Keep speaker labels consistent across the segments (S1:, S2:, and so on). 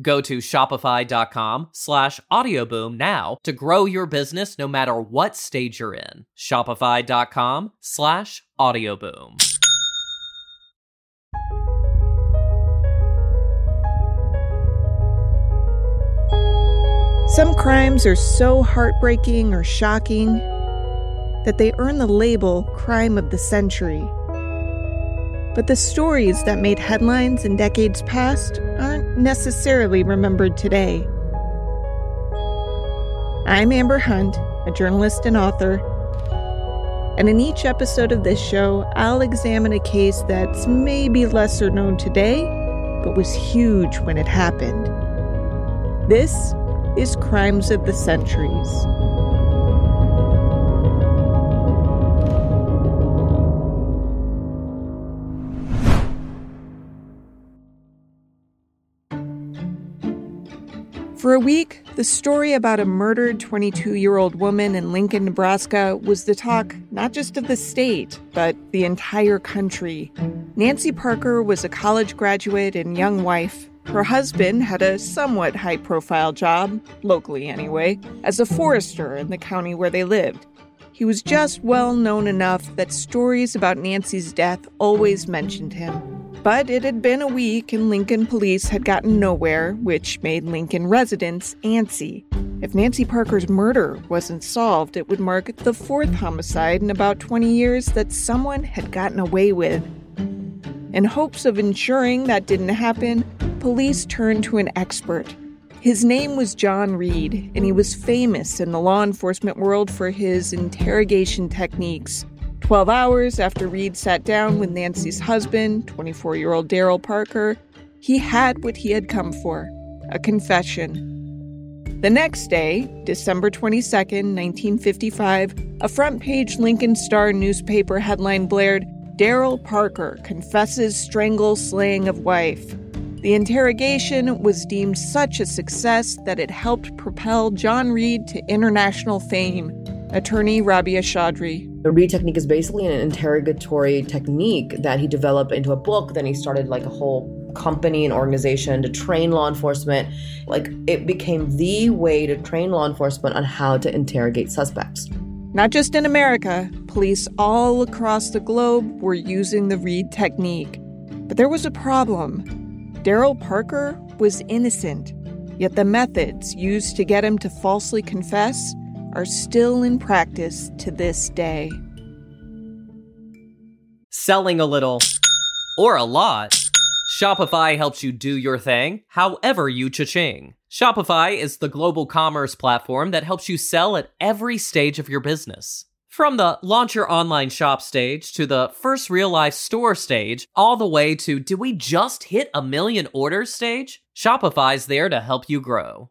S1: Go to shopify.com slash audioboom now to grow your business no matter what stage you're in. Shopify.com slash audioboom.
S2: Some crimes are so heartbreaking or shocking that they earn the label crime of the century. But the stories that made headlines in decades past aren't necessarily remembered today. I'm Amber Hunt, a journalist and author, and in each episode of this show, I'll examine a case that's maybe lesser known today, but was huge when it happened. This is Crimes of the Centuries. For a week, the story about a murdered 22 year old woman in Lincoln, Nebraska was the talk not just of the state, but the entire country. Nancy Parker was a college graduate and young wife. Her husband had a somewhat high profile job, locally anyway, as a forester in the county where they lived. He was just well known enough that stories about Nancy's death always mentioned him. But it had been a week and Lincoln police had gotten nowhere, which made Lincoln residents antsy. If Nancy Parker's murder wasn't solved, it would mark the fourth homicide in about 20 years that someone had gotten away with. In hopes of ensuring that didn't happen, police turned to an expert. His name was John Reid, and he was famous in the law enforcement world for his interrogation techniques. Twelve hours after Reid sat down with Nancy's husband, 24 year old Darrel Parker, he had what he had come for a confession. The next day, December 22, 1955, a front page Lincoln Star newspaper headline blared Darrel Parker confesses strangle slaying of wife. The interrogation was deemed such a success that it helped propel John Reid to international fame. Attorney Rabia Chaudry.
S3: The Reid technique is basically an interrogatory technique that he developed into a book. Then he started like a whole company and organization to train law enforcement. Like it became the way to train law enforcement on how to interrogate suspects.
S2: Not just in America, police all across the globe were using the Reid technique. But there was a problem. Darrel Parker was innocent, yet the methods used to get him to falsely confess are still in practice to this day.
S1: Selling a little or a lot, Shopify helps you do your thing however you cha-ching. Shopify is the global commerce platform that helps you sell at every stage of your business. From the launch your online shop stage to the first real life store stage, all the way to do we just hit a million orders stage? Shopify's there to help you grow.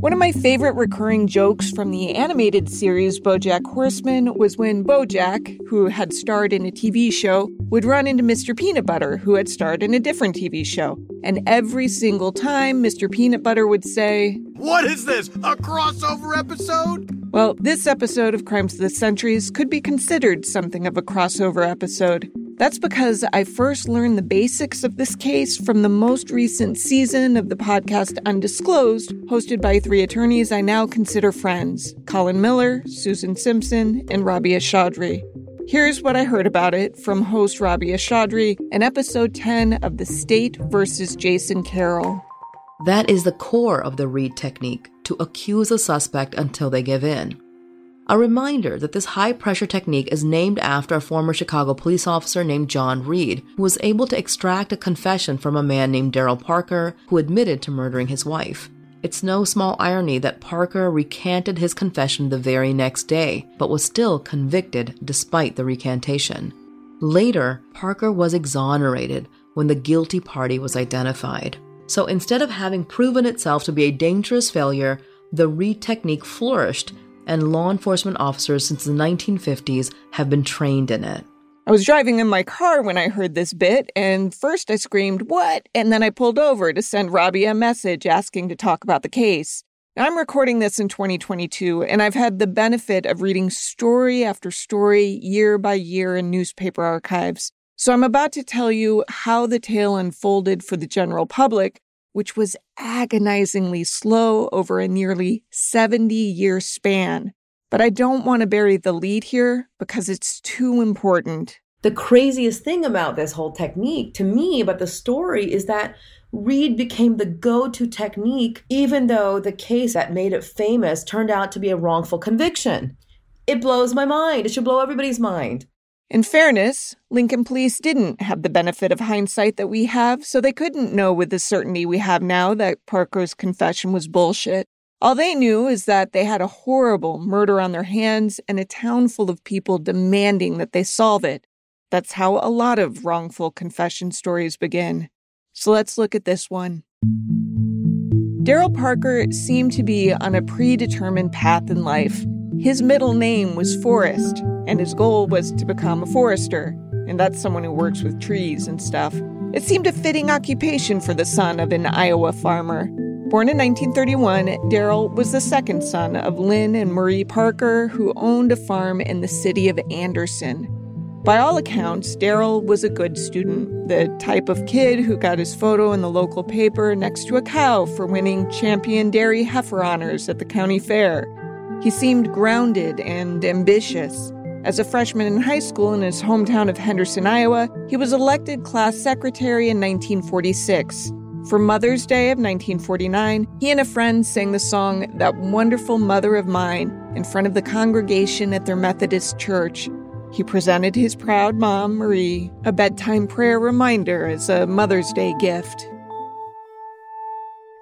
S2: One of my favorite recurring jokes from the animated series Bojack Horseman was when Bojack, who had starred in a TV show, would run into Mr. Peanut Butter, who had starred in a different TV show. And every single time, Mr. Peanut Butter would say,
S4: What is this? A crossover episode?
S2: Well, this episode of Crimes of the Centuries could be considered something of a crossover episode. That's because I first learned the basics of this case from the most recent season of the podcast Undisclosed, hosted by three attorneys I now consider friends Colin Miller, Susan Simpson, and Rabia Chaudry. Here's what I heard about it from host Rabia Chaudry in episode 10 of The State versus Jason Carroll.
S3: That is the core of the Reid technique to accuse a suspect until they give in. A reminder that this high pressure technique is named after a former Chicago police officer named John Reid, who was able to extract a confession from a man named Darrel Parker, who admitted to murdering his wife. It's no small irony that Parker recanted his confession the very next day, but was still convicted despite the recantation. Later, Parker was exonerated when the guilty party was identified. So instead of having proven itself to be a dangerous failure, the Reid technique flourished and law enforcement officers since the 1950s have been trained in it.
S2: I was driving in my car when I heard this bit, and first I screamed, What? And then I pulled over to send Robbie a message asking to talk about the case. I'm recording this in 2022, and I've had the benefit of reading story after story, year by year, in newspaper archives. So I'm about to tell you how the tale unfolded for the general public, which was agonizingly slow over a nearly 70 year span. But I don't want to bury the lead here because it's too important.
S3: The craziest thing about this whole technique to me about the story is that Reid became the go to technique, even though the case that made it famous turned out to be a wrongful conviction. It blows my mind. It should blow everybody's mind.
S2: In fairness, Lincoln police didn't have the benefit of hindsight that we have, so they couldn't know with the certainty we have now that Parker's confession was bullshit. All they knew is that they had a horrible murder on their hands and a town full of people demanding that they solve it. That's how a lot of wrongful confession stories begin. So let's look at this one. Darrel Parker seemed to be on a predetermined path in life. His middle name was Forrest, and his goal was to become a forester, and that's someone who works with trees and stuff. It seemed a fitting occupation for the son of an Iowa farmer. Born in 1931, Darrel was the second son of Lynn and Marie Parker, who owned a farm in the city of Henderson. By all accounts, Darrel was a good student, the type of kid who got his photo in the local paper next to a cow for winning champion dairy heifer honors at the county fair. He seemed grounded and ambitious. As a freshman in high school in his hometown of Henderson, Iowa, he was elected class secretary in 1946. For Mother's Day of 1949, he and a friend sang the song That Wonderful Mother of Mine in front of the congregation at their Methodist church. He presented his proud mom, Marie, a bedtime prayer reminder as a Mother's Day gift.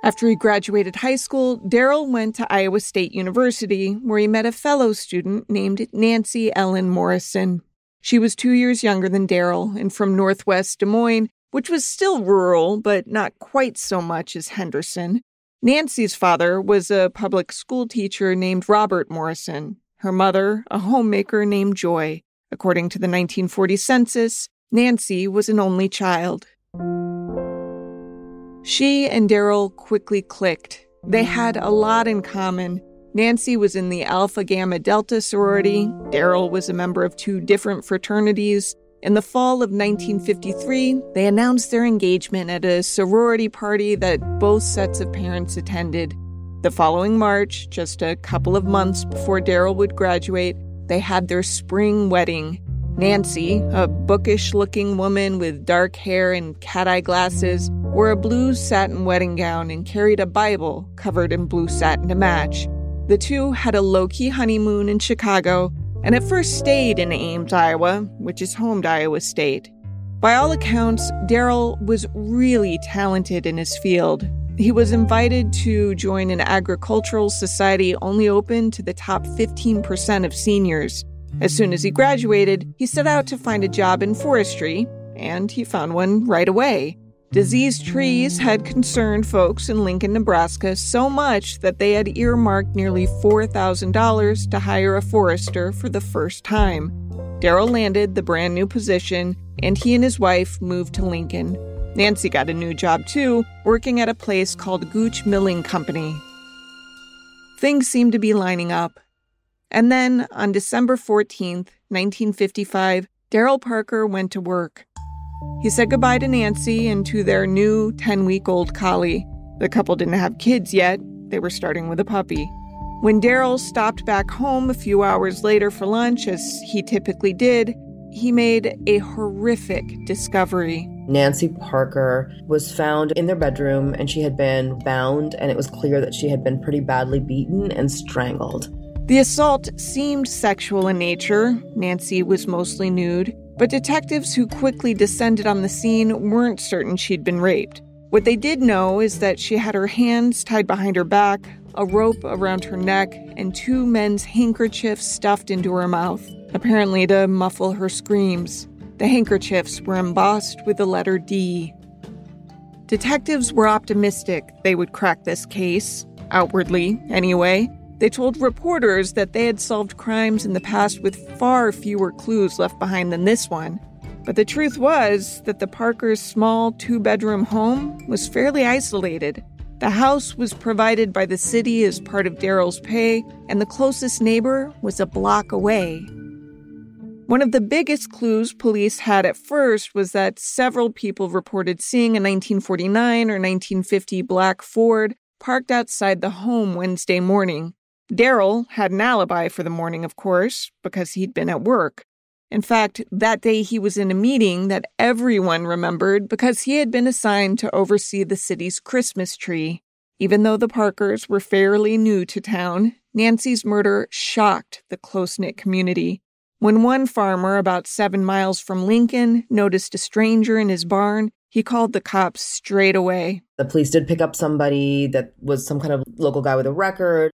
S2: After he graduated high school, Darrel went to Iowa State University, where he met a fellow student named Nancy Ellen Morrison. She was two years younger than Darrel and from Northwest Des Moines, which was still rural, but not quite so much as Henderson. Nancy's father was a public school teacher named Robert Morrison, her mother, a homemaker named Joy. According to the 1940 census, Nancy was an only child. She and Darrel quickly clicked. They had a lot in common. Nancy was in the Alpha Gamma Delta sorority. Darrel was a member of two different fraternities. In the fall of 1953, they announced their engagement at a sorority party that both sets of parents attended. The following March, just a couple of months before Darrel would graduate, they had their spring wedding. Nancy, a bookish looking woman with dark hair and cat eye glasses, wore a blue satin wedding gown and carried a Bible covered in blue satin to match. The two had a low key honeymoon in Chicago and at first stayed in Ames, Iowa, which is home to Iowa State. By all accounts, Darrel was really talented in his field. He was invited to join an agricultural society only open to the top 15% of seniors. As soon as he graduated, he set out to find a job in forestry, and he found one right away. Diseased trees had concerned folks in Lincoln, Nebraska so much that they had earmarked nearly $4,000 to hire a forester for the first time. Darrel landed the brand new position, and he and his wife moved to Lincoln. Nancy got a new job too, working at a place called Gooch Milling Company. Things seemed to be lining up. And then, on December 14th, 1955, Darrel Parker went to work. He said goodbye to Nancy and to their new 10 week old collie. The couple didn't have kids yet, they were starting with a puppy. When Darrel stopped back home a few hours later for lunch, as he typically did, he made a horrific discovery.
S3: Nancy Parker was found in their bedroom and she had been bound, and it was clear that she had been pretty badly beaten and strangled.
S2: The assault seemed sexual in nature. Nancy was mostly nude. But detectives who quickly descended on the scene weren't certain she'd been raped. What they did know is that she had her hands tied behind her back, a rope around her neck, and two men's handkerchiefs stuffed into her mouth, apparently to muffle her screams. The handkerchiefs were embossed with the letter D. Detectives were optimistic they would crack this case, outwardly, anyway. They told reporters that they had solved crimes in the past with far fewer clues left behind than this one. But the truth was that the Parkers' small two bedroom home was fairly isolated. The house was provided by the city as part of Darrel's pay, and the closest neighbor was a block away. One of the biggest clues police had at first was that several people reported seeing a 1949 or 1950 black Ford parked outside the home Wednesday morning. Darrel had an alibi for the morning, of course, because he'd been at work. In fact, that day he was in a meeting that everyone remembered because he had been assigned to oversee the city's Christmas tree. Even though the Parkers were fairly new to town, Nancy's murder shocked the close knit community. When one farmer about seven miles from Lincoln noticed a stranger in his barn, he called the cops straight away.
S3: The police did pick up somebody that was some kind of local guy with a record.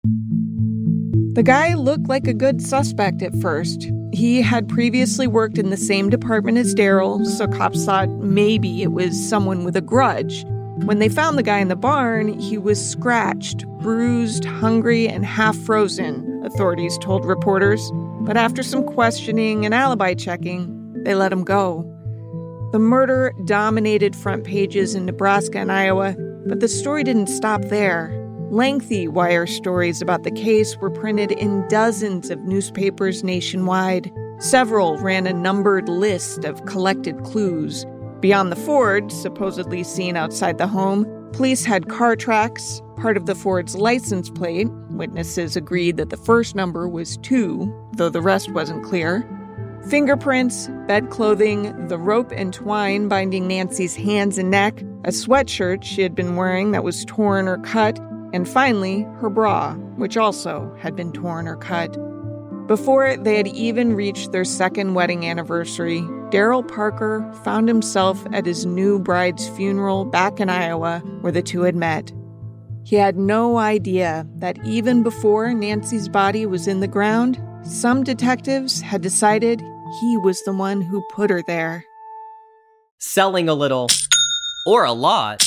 S2: The guy looked like a good suspect at first. He had previously worked in the same department as Darrel, so cops thought maybe it was someone with a grudge. When they found the guy in the barn, he was scratched, bruised, hungry, and half frozen, authorities told reporters. But after some questioning and alibi checking, they let him go. The murder dominated front pages in Nebraska and Iowa, but the story didn't stop there. Lengthy wire stories about the case were printed in dozens of newspapers nationwide. Several ran a numbered list of collected clues. Beyond the Ford, supposedly seen outside the home, police had car tracks, part of the Ford's license plate. Witnesses agreed that the first number was 2, though the rest wasn't clear. Fingerprints, bed clothing, the rope and twine binding Nancy's hands and neck, a sweatshirt she had been wearing that was torn or cut, and finally, her bra, which also had been torn or cut. Before they had even reached their second wedding anniversary, Darrel Parker found himself at his new bride's funeral back in Iowa where the two had met. He had no idea that even before Nancy's body was in the ground, some detectives had decided he was the one who put her there.
S1: Selling a little or a lot.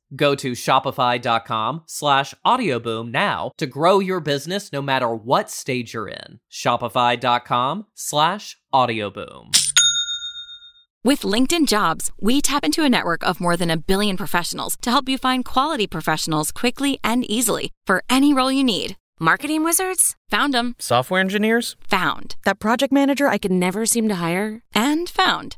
S1: Go to shopify.com slash audioboom now to grow your business no matter what stage you're in. Shopify.com slash audioboom.
S5: With LinkedIn Jobs, we tap into a network of more than a billion professionals to help you find quality professionals quickly and easily for any role you need.
S6: Marketing wizards?
S5: Found them.
S7: Software engineers?
S5: Found.
S6: That project manager I could never seem to hire?
S5: And found.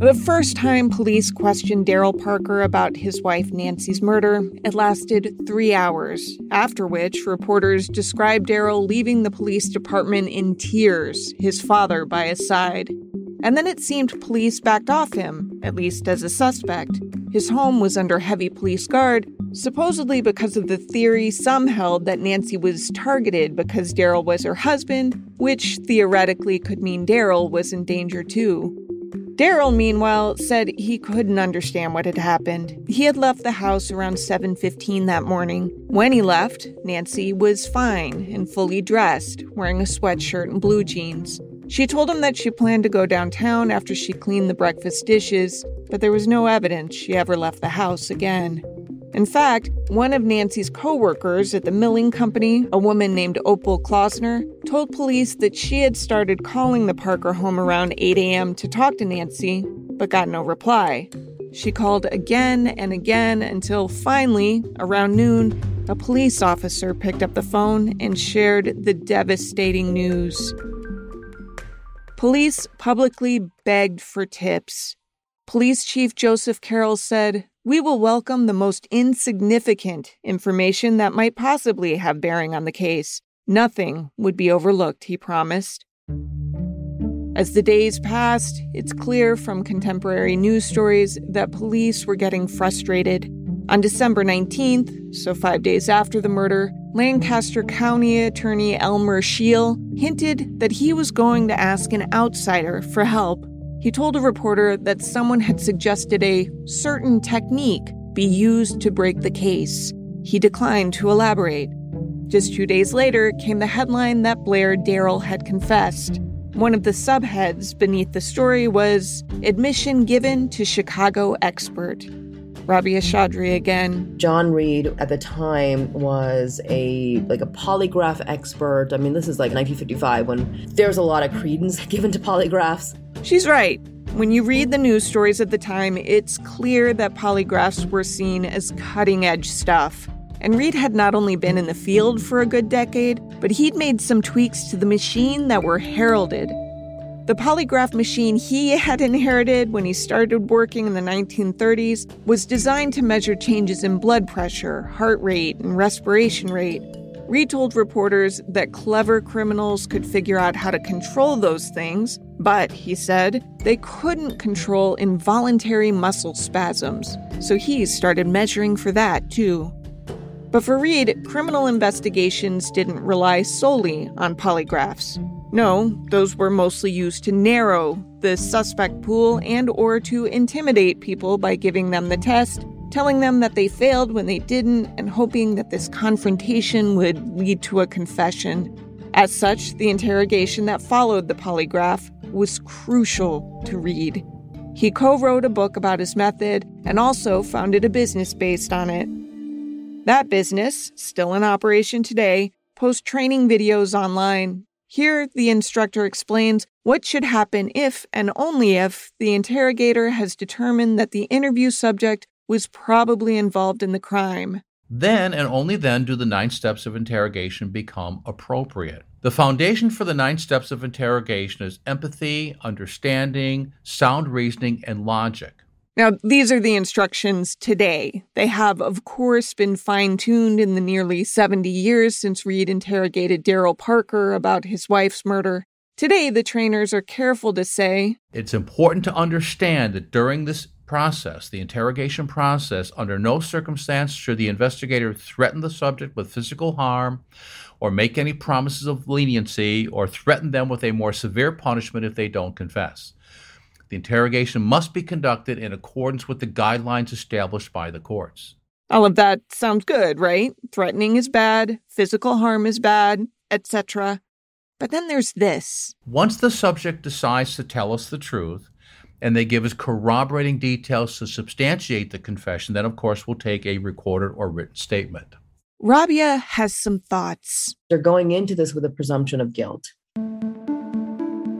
S2: The first time police questioned Darrel Parker about his wife Nancy's murder, it lasted three hours, after which reporters described Darrel leaving the police department in tears, his father by his side. And then it seemed police backed off him, at least as a suspect. His home was under heavy police guard, supposedly because of the theory some held that Nancy was targeted because Darrel was her husband, which theoretically could mean Darrel was in danger too. Darrel, meanwhile, said he couldn't understand what had happened. He had left the house around 7:15 that morning. When he left, Nancy was fine and fully dressed, wearing a sweatshirt and blue jeans. She told him that she planned to go downtown after she cleaned the breakfast dishes, but there was no evidence she ever left the house again. In fact, one of Nancy's coworkers at the milling company, a woman named Opal Klausner, told police that she had started calling the Parker home around 8 a.m. to talk to Nancy, but got no reply. She called again and again until finally, around noon, a police officer picked up the phone and shared the devastating news. Police publicly begged for tips. Police Chief Joseph Carroll said, We will welcome the most insignificant information that might possibly have bearing on the case. Nothing would be overlooked, he promised. As the days passed, it's clear from contemporary news stories that police were getting frustrated. On December 19th, so five days after the murder, Lancaster County Attorney Elmer Scheele hinted that he was going to ask an outsider for help. He told a reporter that someone had suggested a certain technique be used to break the case. He declined to elaborate. Just two days later came the headline that Blair Darrel had confessed. One of the subheads beneath the story was Admission Given to Chicago Expert. Rabia Chaudry again.
S3: John Reid at the time was a like a polygraph expert. I mean, this is like 1955 when there's a lot of credence given to polygraphs.
S2: She's right. When you read the news stories at the time, it's clear that polygraphs were seen as cutting edge stuff. And Reid had not only been in the field for a good decade, but he'd made some tweaks to the machine that were heralded. The polygraph machine he had inherited when he started working in the 1930s was designed to measure changes in blood pressure, heart rate, and respiration rate. Reid told reporters that clever criminals could figure out how to control those things, but, he said, they couldn't control involuntary muscle spasms, so he started measuring for that too. But for Reid, criminal investigations didn't rely solely on polygraphs. No, those were mostly used to narrow the suspect pool and or to intimidate people by giving them the test telling them that they failed when they didn't and hoping that this confrontation would lead to a confession. As such, the interrogation that followed the polygraph was crucial to Reid. He co wrote a book about his method and also founded a business based on it. That business, still in operation today, posts training videos online. Here, the instructor explains what should happen if and only if the interrogator has determined that the interview subject was probably involved in the crime.
S7: Then and only then do the nine steps of interrogation become appropriate. The foundation for the nine steps of interrogation is empathy, understanding, sound reasoning, and logic.
S2: Now, these are the instructions today. They have, of course, been fine tuned in the nearly 70 years since Reid interrogated Darrel Parker about his wife's murder. Today, the trainers are careful to say
S7: It's important to understand that during this process, the interrogation process, under no circumstance should the investigator threaten the subject with physical harm or make any promises of leniency or threaten them with a more severe punishment if they don't confess. The interrogation must be conducted in accordance with the guidelines established by the courts.
S2: all of that sounds good, right? Threatening is bad, physical harm is bad, etc. But then there's this.
S7: Once the subject decides to tell us the truth, and they give us corroborating details to substantiate the confession, then of course we'll take a recorded or written statement.
S2: Rabia has some thoughts.
S3: They're going into this with a presumption of guilt.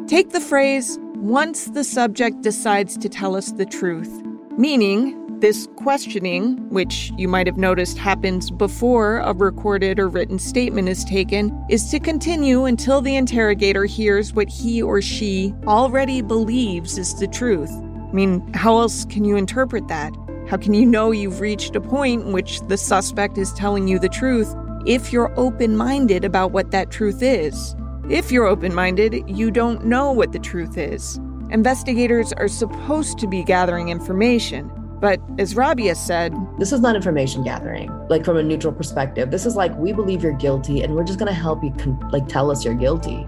S2: Take the phrase, once the subject decides to tell us the truth, meaning this questioning, which you might have noticed happens before a recorded or written statement is taken, is to continue until the interrogator hears what he or she already believes is the truth. I mean, how else can you interpret that? How can you know you've reached a point in which the suspect is telling you the truth if you're open minded about what that truth is? If you're open minded, you don't know what the truth is. Investigators are supposed to be gathering information, but as Rabia said,
S3: This is not information gathering, like from a neutral perspective. This is like, we believe you're guilty and we're just going to help you, con- like, tell us you're guilty.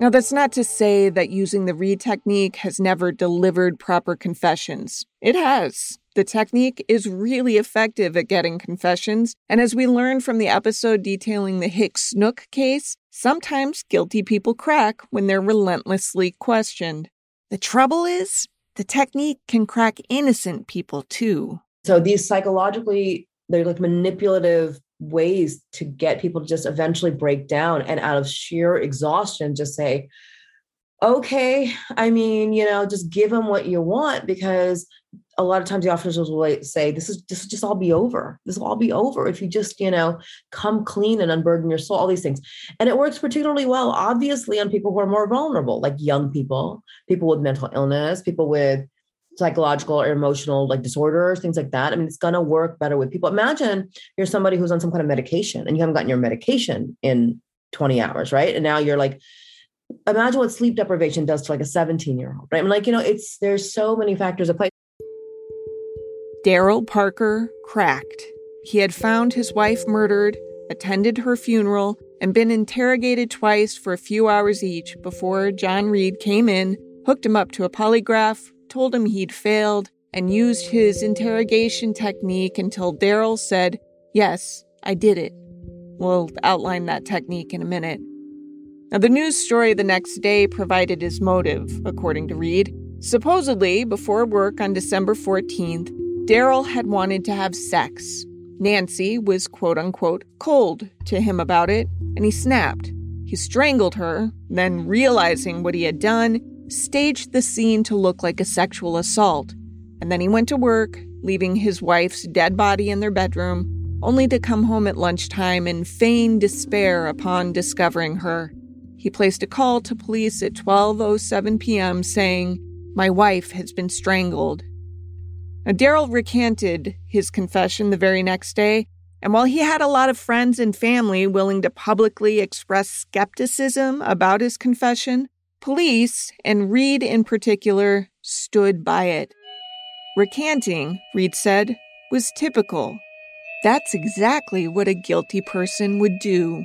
S2: now that's not to say that using the Reid technique has never delivered proper confessions. It has. The technique is really effective at getting confessions, and as we learned from the episode detailing the Hix Snook case, sometimes guilty people crack when they're relentlessly questioned. The trouble is, the technique can crack innocent people too.
S3: So these psychologically, they're like manipulative ways to get people to just eventually break down and out of sheer exhaustion, just say, okay, I mean, you know, just give them what you want because a lot of times the officers will say, this is this will just all be over. This will all be over if you just, you know, come clean and unburden your soul, all these things. And it works particularly well, obviously, on people who are more vulnerable, like young people, people with mental illness, people with psychological or emotional like disorders, things like that. I mean, it's gonna work better with people. Imagine you're somebody who's on some kind of medication and you haven't gotten your medication in 20 hours, right? And now you're like, imagine what sleep deprivation does to like a 17 year old, right? I'm like, you know, it's there's so many factors at play.
S2: Darrel Parker cracked. He had found his wife murdered, attended her funeral, and been interrogated twice for a few hours each before John Reid came in, hooked him up to a polygraph, told him he'd failed, and used his interrogation technique until Darrel said, Yes, I did it. We'll outline that technique in a minute. Now, the news story the next day provided his motive, according to Reid. Supposedly, before work on December 14th, Darrel had wanted to have sex. Nancy was quote unquote cold to him about it, and he snapped. He strangled her, then, realizing what he had done, staged the scene to look like a sexual assault. And then he went to work, leaving his wife's dead body in their bedroom, only to come home at lunchtime and feign despair upon discovering her. He placed a call to police at 12:07 p.m. saying, "My wife has been strangled." Now, Darrel recanted his confession the very next day, and while he had a lot of friends and family willing to publicly express skepticism about his confession, police, and Reid in particular, stood by it. Recanting, Reid said, was typical. That's exactly what a guilty person would do.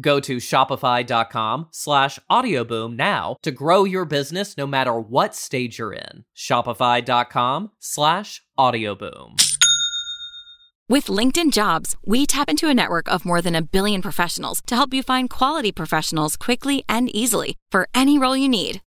S1: Go to shopify.com slash audioboom now to grow your business no matter what stage you're in. Shopify.com slash audioboom.
S5: With LinkedIn Jobs, we tap into a network of more than a billion professionals to help you find quality professionals quickly and easily for any role you need.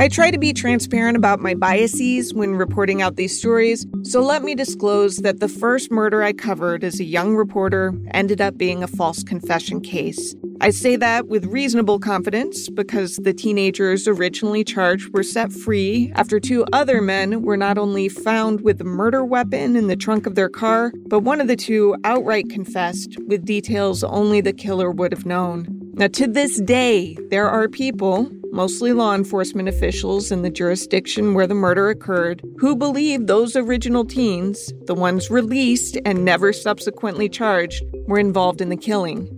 S2: I try to be transparent about my biases when reporting out these stories, so let me disclose that the first murder I covered as a young reporter ended up being a false confession case. I say that with reasonable confidence because the teenagers originally charged were set free after two other men were not only found with a murder weapon in the trunk of their car, but one of the two outright confessed with details only the killer would have known. Now, to this day, there are people, mostly law enforcement officials in the jurisdiction where the murder occurred, who believe those original teens, the ones released and never subsequently charged, were involved in the killing.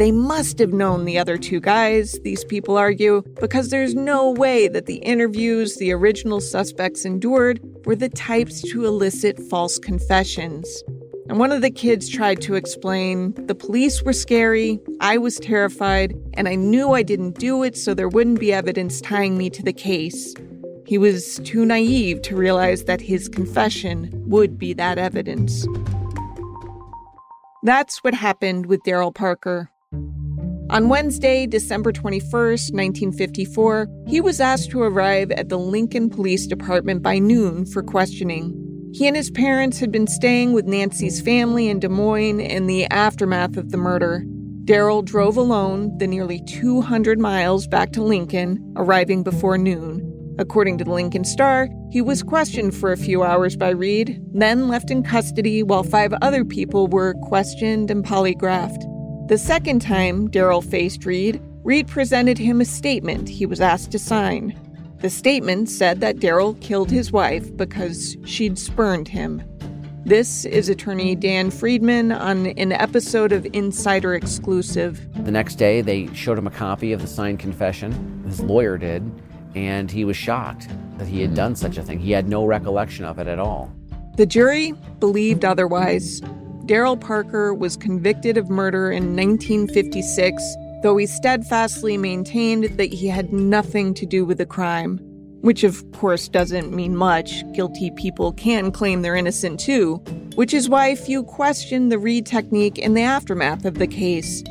S2: They must have known the other two guys, these people argue, because there's no way that the interviews the original suspects endured were the types to elicit false confessions. And one of the kids tried to explain the police were scary, I was terrified, and I knew I didn't do it so there wouldn't be evidence tying me to the case. He was too naive to realize that his confession would be that evidence. That's what happened with Darrel Parker. On Wednesday, December 21st, 1954, he was asked to arrive at the Lincoln Police Department by noon for questioning. He and his parents had been staying with Nancy's family in Des Moines in the aftermath of the murder. Darrel drove alone the nearly 200 miles back to Lincoln, arriving before noon. According to the Lincoln Star, he was questioned for a few hours by Reid, then left in custody while five other people were questioned and polygraphed. The second time Darrel faced Reid, Reid presented him a statement he was asked to sign. The statement said that Darrel killed his wife because she'd spurned him. This is attorney Dan Friedman on an episode of Insider Exclusive.
S8: The next day, they showed him a copy of the signed confession. His lawyer did, and he was shocked that he had done such a thing. He had no recollection of it at all.
S2: The jury believed otherwise. Darrel Parker was convicted of murder in 1956, though he steadfastly maintained that he had nothing to do with the crime. Which, of course, doesn't mean much. Guilty people can claim they're innocent too, which is why few question the Reid technique in the aftermath of the case.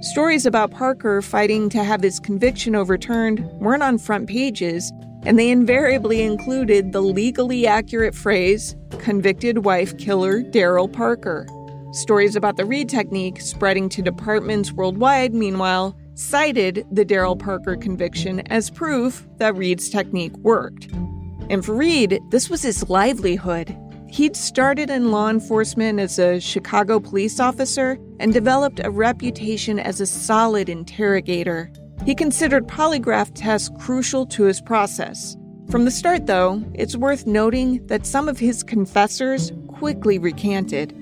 S2: Stories about Parker fighting to have his conviction overturned weren't on front pages, and they invariably included the legally accurate phrase, convicted wife killer Darrel Parker. Stories about the Reid technique spreading to departments worldwide, meanwhile, cited the Darrel Parker conviction as proof that Reid's technique worked. And for Reid, this was his livelihood. He'd started in law enforcement as a Chicago police officer and developed a reputation as a solid interrogator. He considered polygraph tests crucial to his process. From the start, though, it's worth noting that some of his confessors quickly recanted.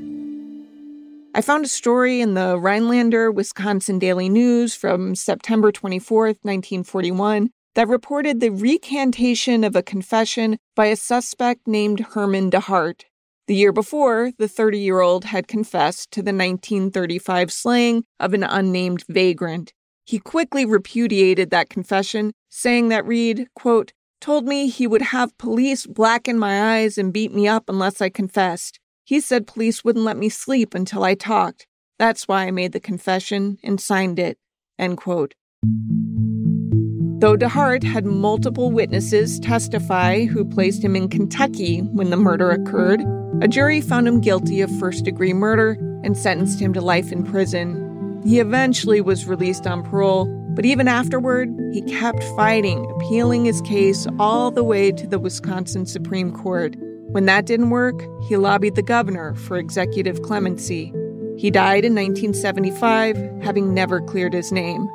S2: I found a story in the Rhinelander, Wisconsin Daily News from September 24, 1941, that reported the recantation of a confession by a suspect named Herman DeHart. The year before, the 30 year old had confessed to the 1935 slaying of an unnamed vagrant. He quickly repudiated that confession, saying that Reid, quote, told me he would have police blacken my eyes and beat me up unless I confessed. He said police wouldn't let me sleep until I talked. That's why I made the confession and signed it. End quote. Though DeHart had multiple witnesses testify who placed him in Kentucky when the murder occurred, a jury found him guilty of first degree murder and sentenced him to life in prison. He eventually was released on parole, but even afterward, he kept fighting, appealing his case all the way to the Wisconsin Supreme Court. When that didn't work, he lobbied the governor for executive clemency. He died in 1975, having never cleared his name.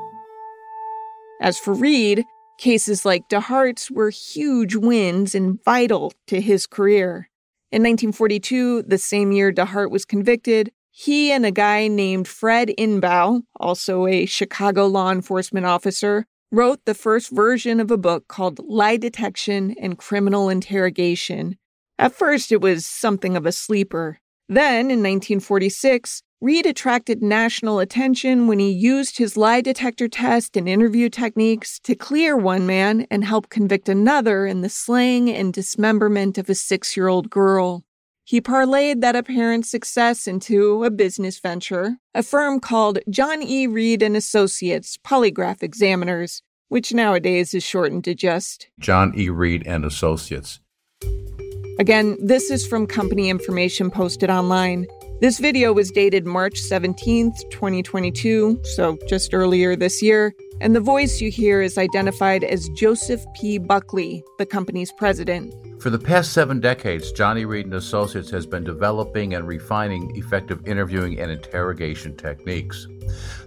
S2: As for Reid, cases like DeHart's were huge wins and vital to his career. In 1942, the same year DeHart was convicted, he and a guy named Fred Inbau, also a Chicago law enforcement officer, wrote the first version of a book called Lie Detection and Criminal Interrogation. At first, it was something of a sleeper. Then, in 1946, Reid attracted national attention when he used his lie detector test and interview techniques to clear one man and help convict another in the slaying and dismemberment of a six year old girl. He parlayed that apparent success into a business venture, a firm called John E. Reid and Associates Polygraph Examiners, which nowadays is shortened to just
S7: John E. Reid and Associates.
S2: Again, this is from company information posted online. This video was dated March 17th, 2022, so just earlier this year, and the voice you hear is identified as Joseph P. Buckley, the company's president.
S7: For the past seven decades, Johnny Reed and Associates has been developing and refining effective interviewing and interrogation techniques.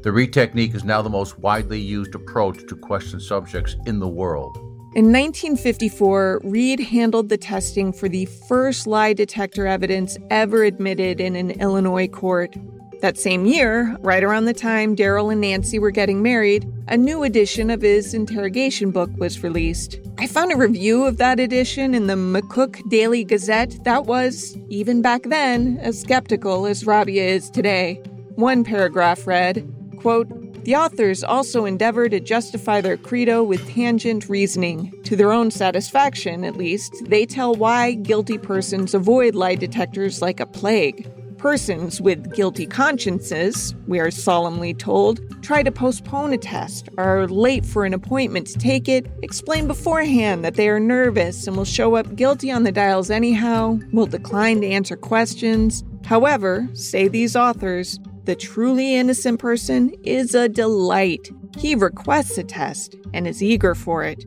S7: The Reid technique is now the most widely used approach to question subjects in the world.
S2: In 1954, Reid handled the testing for the first lie detector evidence ever admitted in an Illinois court. That same year, right around the time Darrel and Nancy were getting married, a new edition of his interrogation book was released. I found a review of that edition in the McCook Daily Gazette that was, even back then, as skeptical as Rabia is today. One paragraph read, quote, the authors also endeavor to justify their credo with tangent reasoning. To their own satisfaction, at least, they tell why guilty persons avoid lie detectors like a plague. Persons with guilty consciences, we are solemnly told, try to postpone a test, are late for an appointment to take it, explain beforehand that they are nervous and will show up guilty on the dials anyhow, will decline to answer questions. However, say these authors, the truly innocent person is a delight. He requests a test and is eager for it.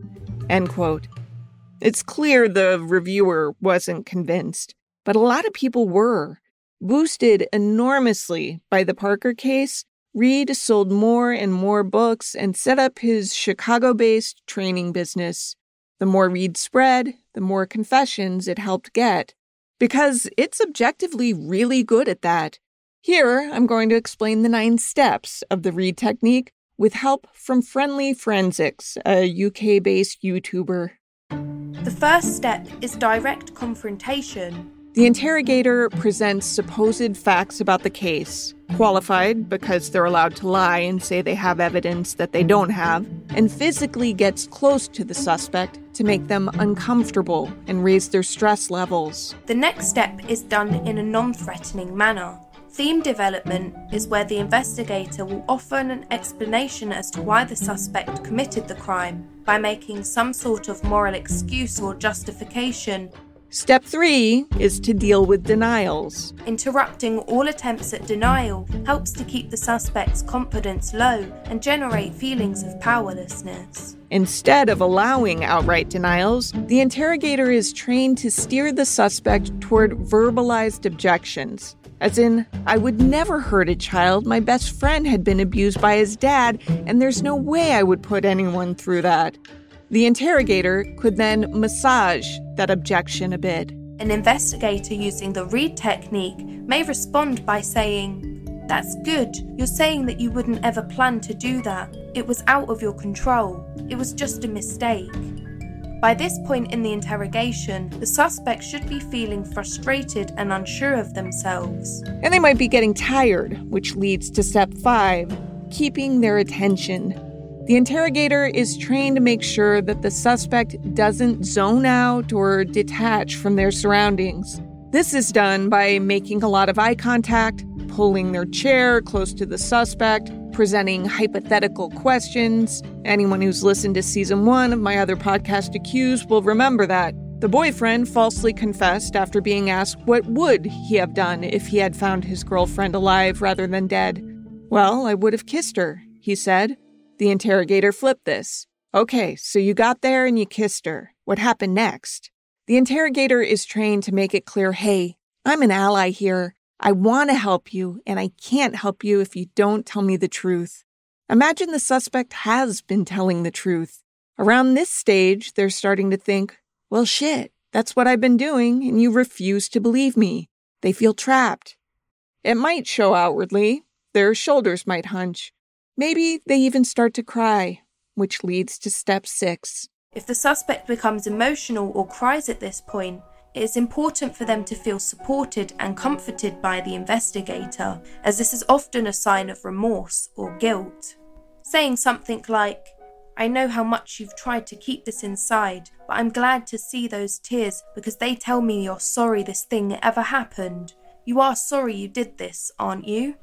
S2: End quote. It's clear the reviewer wasn't convinced, but a lot of people were. Boosted enormously by the Parker case, Reid sold more and more books and set up his Chicago based training business. The more Reid spread, the more confessions it helped get. Because it's objectively really good at that. Here, I'm going to explain the nine steps of the Reid technique with help from Friendly Forensics, a UK based YouTuber.
S9: The first step is direct confrontation.
S2: The interrogator presents supposed facts about the case, qualified because they're allowed to lie and say they have evidence that they don't have, and physically gets close to the suspect to make them uncomfortable and raise their stress levels.
S9: The next step is done in a non threatening manner. Theme development is where the investigator will offer an explanation as to why the suspect committed the crime by making some sort of moral excuse or justification.
S2: Step three is to deal with denials.
S9: Interrupting all attempts at denial helps to keep the suspect's confidence low and generate feelings of powerlessness.
S2: Instead of allowing outright denials, the interrogator is trained to steer the suspect toward verbalized objections. As in, I would never hurt a child. My best friend had been abused by his dad, and there's no way I would put anyone through that. The interrogator could then massage that objection a bit.
S9: An investigator using the Reid technique may respond by saying, That's good. You're saying that you wouldn't ever plan to do that. It was out of your control. It was just a mistake. By this point in the interrogation, the suspect should be feeling frustrated and unsure of themselves.
S2: And they might be getting tired, which leads to step five keeping their attention. The interrogator is trained to make sure that the suspect doesn't zone out or detach from their surroundings. This is done by making a lot of eye contact, pulling their chair close to the suspect, presenting hypothetical questions. Anyone who's listened to season one of my other podcast, Accused, will remember that. The boyfriend falsely confessed after being asked what would he have done if he had found his girlfriend alive rather than dead. Well, I would have kissed her, he said. The interrogator flipped this. Okay, so you got there and you kissed her. What happened next? The interrogator is trained to make it clear hey, I'm an ally here. I want to help you, and I can't help you if you don't tell me the truth. Imagine the suspect has been telling the truth. Around this stage, they're starting to think, well, shit, that's what I've been doing, and you refuse to believe me. They feel trapped. It might show outwardly. Their shoulders might hunch. Maybe they even start to cry, which leads to step six.
S9: If the suspect becomes emotional or cries at this point, it is important for them to feel supported and comforted by the investigator, as this is often a sign of remorse or guilt. Saying something like, I know how much you've tried to keep this inside, but I'm glad to see those tears because they tell me you're sorry this thing ever happened. You are sorry you did this, aren't you?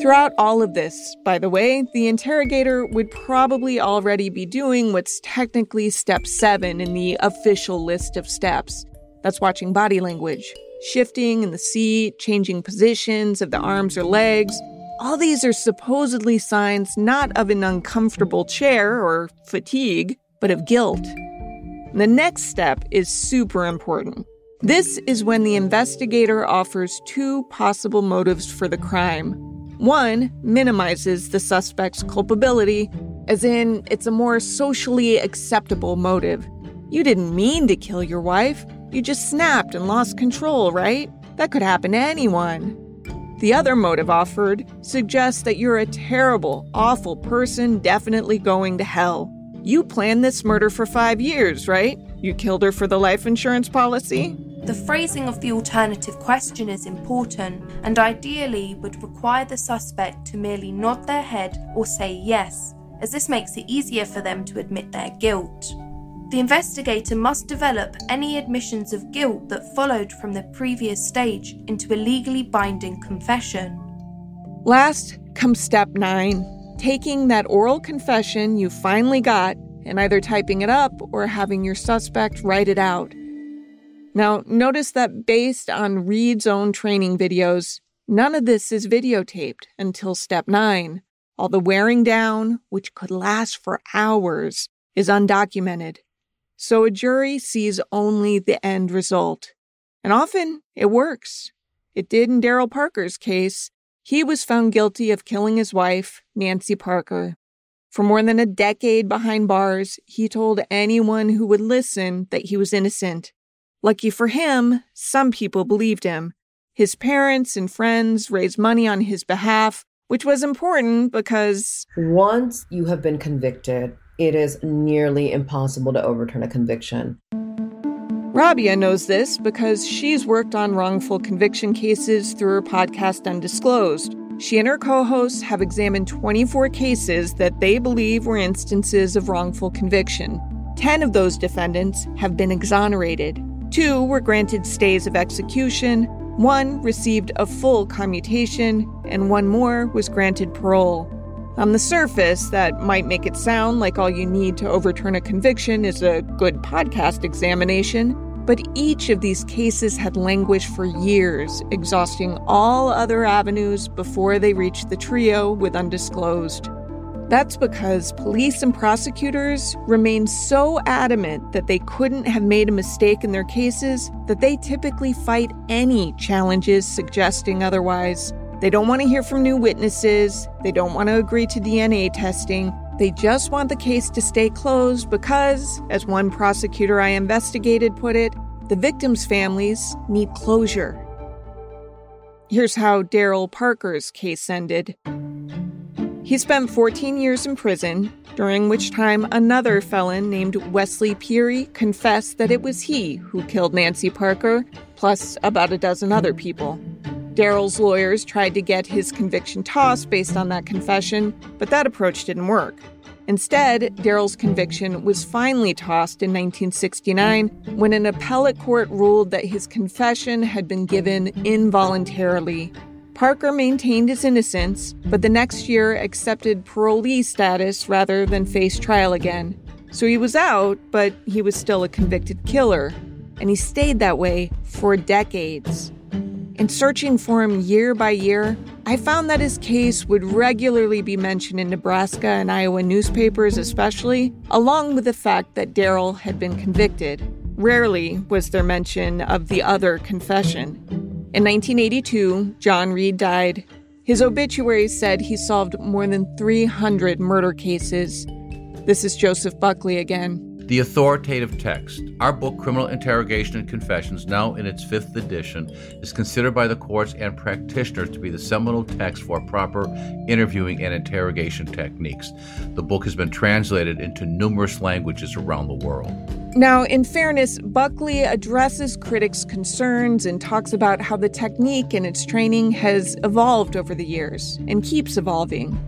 S2: Throughout all of this, by the way, the interrogator would probably already be doing what's technically step seven in the official list of steps. That's watching body language, shifting in the seat, changing positions of the arms or legs. All these are supposedly signs not of an uncomfortable chair or fatigue, but of guilt. The next step is super important. This is when the investigator offers two possible motives for the crime one minimizes the suspect's culpability, as in, it's a more socially acceptable motive. You didn't mean to kill your wife, you just snapped and lost control, right? That could happen to anyone. The other motive offered suggests that you're a terrible, awful person, definitely going to hell. You planned this murder for five years, right? You killed her for the life insurance policy?
S9: The phrasing of the alternative question is important and ideally would require the suspect to merely nod their head or say yes, as this makes it easier for them to admit their guilt. The investigator must develop any admissions of guilt that followed from the previous stage into a legally binding confession.
S2: Last comes step nine taking that oral confession you finally got and either typing it up or having your suspect write it out. Now, notice that based on Reid's own training videos, none of this is videotaped until step nine. All the wearing down, which could last for hours, is undocumented. So a jury sees only the end result. And often it works. It did in Darrel Parker's case. He was found guilty of killing his wife, Nancy Parker. For more than a decade behind bars, he told anyone who would listen that he was innocent Lucky for him, some people believed him. His parents and friends raised money on his behalf, which was important because.
S3: Once you have been convicted, it is nearly impossible to overturn a conviction.
S2: Rabia knows this because she's worked on wrongful conviction cases through her podcast Undisclosed. She and her co hosts have examined 24 cases that they believe were instances of wrongful conviction. 10 of those defendants have been exonerated. Two were granted stays of execution, one received a full commutation, and one more was granted parole. On the surface, that might make it sound like all you need to overturn a conviction is a good podcast examination, but each of these cases had languished for years, exhausting all other avenues before they reached the trio with undisclosed. That's because police and prosecutors remain so adamant that they couldn't have made a mistake in their cases that they typically fight any challenges suggesting otherwise. They don't want to hear from new witnesses, they don't want to agree to DNA testing. They just want the case to stay closed because, as one prosecutor I investigated put it, the victims' families need closure. Here's how Darrel Parker's case ended. He spent 14 years in prison, during which time another felon named Wesley Peery confessed that it was he who killed Nancy Parker, plus about a dozen other people. Darrel's lawyers tried to get his conviction tossed based on that confession, but that approach didn't work. Instead, Darrel's conviction was finally tossed in 1969 when an appellate court ruled that his confession had been given involuntarily. Parker maintained his innocence, but the next year accepted parolee status rather than face trial again. So he was out, but he was still a convicted killer, and he stayed that way for decades. In searching for him year by year, I found that his case would regularly be mentioned in Nebraska and Iowa newspapers, especially, along with the fact that Darrel had been convicted. Rarely was there mention of the other confession. In 1982, John Reid died. His obituary said he solved more than 300 murder cases. This is Joseph Buckley again.
S7: The authoritative text, our book, Criminal Interrogation and Confessions, now in its fifth edition, is considered by the courts and practitioners to be the seminal text for proper interviewing and interrogation techniques. The book has been translated into numerous languages around the world.
S2: Now, in fairness, Buckley addresses critics' concerns and talks about how the technique and its training has evolved over the years and keeps evolving.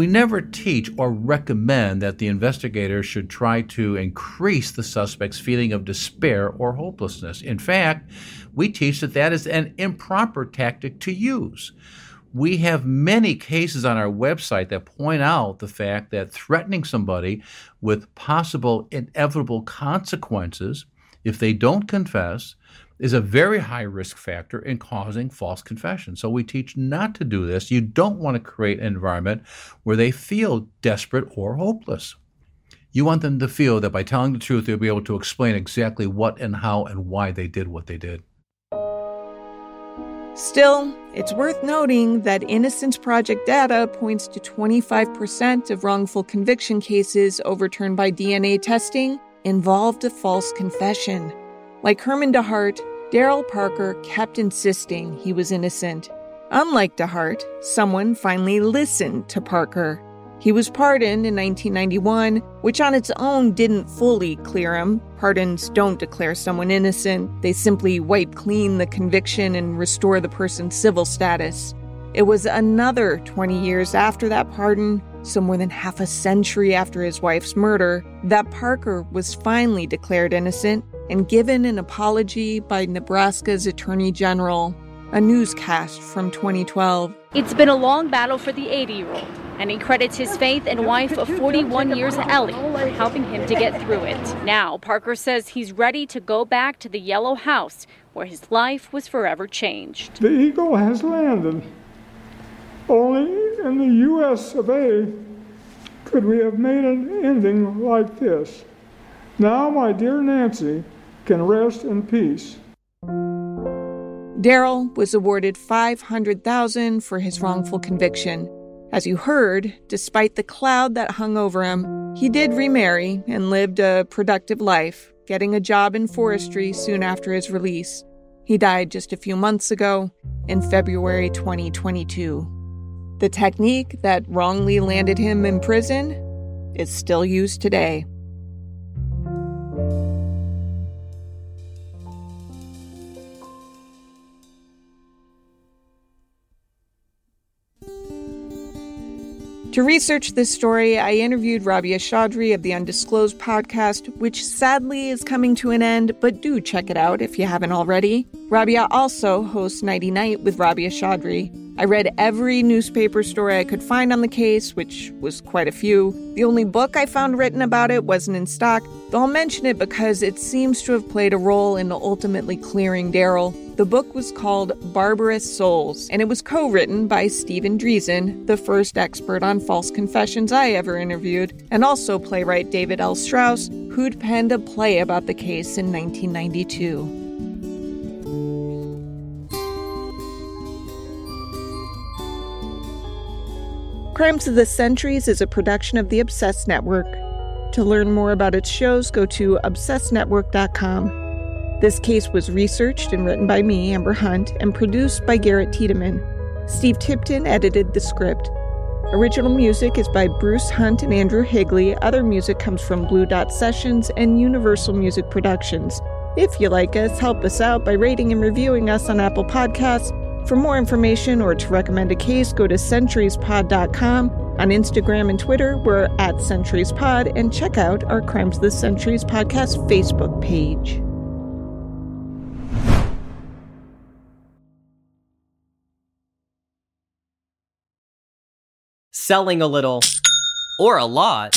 S7: We never teach or recommend that the investigator should try to increase the suspect's feeling of despair or hopelessness. In fact, we teach that that is an improper tactic to use. We have many cases on our website that point out the fact that threatening somebody with possible inevitable consequences if they don't confess is a very high risk factor in causing false confession. So we teach not to do this. You don't want to create an environment where they feel desperate or hopeless. You want them to feel that by telling the truth, they'll be able to explain exactly what and how and why they did what they did.
S2: Still, it's worth noting that Innocence Project data points to 25% of wrongful conviction cases overturned by DNA testing involved a false confession. Like Herman DeHart, Darrel Parker kept insisting he was innocent. Unlike DeHart, someone finally listened to Parker. He was pardoned in 1991, which on its own didn't fully clear him. Pardons don't declare someone innocent, they simply wipe clean the conviction and restore the person's civil status. It was another 20 years after that pardon, so more than half a century after his wife's murder, that Parker was finally declared innocent and given an apology by Nebraska's Attorney General, a newscast from 2012.
S10: It's been a long battle for the 80 year old, and he credits his faith and wife of 41 years, Ellie, for helping him to get through it. Now, Parker says he's ready to go back to the Yellow House, where his life was forever changed.
S11: The Eagle has landed. Only in the U.S. of A. could we have made an ending like this. Now, my dear Nancy, can rest in peace.
S2: Darrel was awarded 500,000 for his wrongful conviction. As you heard, despite the cloud that hung over him, he did remarry and lived a productive life, getting a job in forestry soon after his release. He died just a few months ago in February 2022. The technique that wrongly landed him in prison is still used today. To research this story, I interviewed Rabia Chaudry of the Undisclosed podcast, which sadly is coming to an end, but do check it out if you haven't already. Rabia also hosts Nighty Night with Rabia Chaudry. I read every newspaper story I could find on the case, which was quite a few. The only book I found written about it wasn't in stock, though I'll mention it because it seems to have played a role in ultimately clearing Darrel. The book was called Barbarous Souls, and it was co written by Steven Drizin, the first expert on false confessions I ever interviewed, and also playwright David L. Strauss, who'd penned a play about the case in 1992. Crimes of the Centuries is a production of the Obsessed Network. To learn more about its shows, go to obsessednetwork.com. This case was researched and written by me, Amber Hunt, and produced by Garrett Tiedemann. Steve Tipton edited the script. Original music is by Bruce Hunt and Andrew Higley. Other music comes from Blue Dot Sessions and Universal Music Productions. If you like us, help us out by rating and reviewing us on Apple Podcasts for more information or to recommend a case, go to centuriespod.com. On Instagram and Twitter, we're at centuriespod, and check out our Crimes of the Centuries podcast Facebook page.
S1: Selling a little or a lot,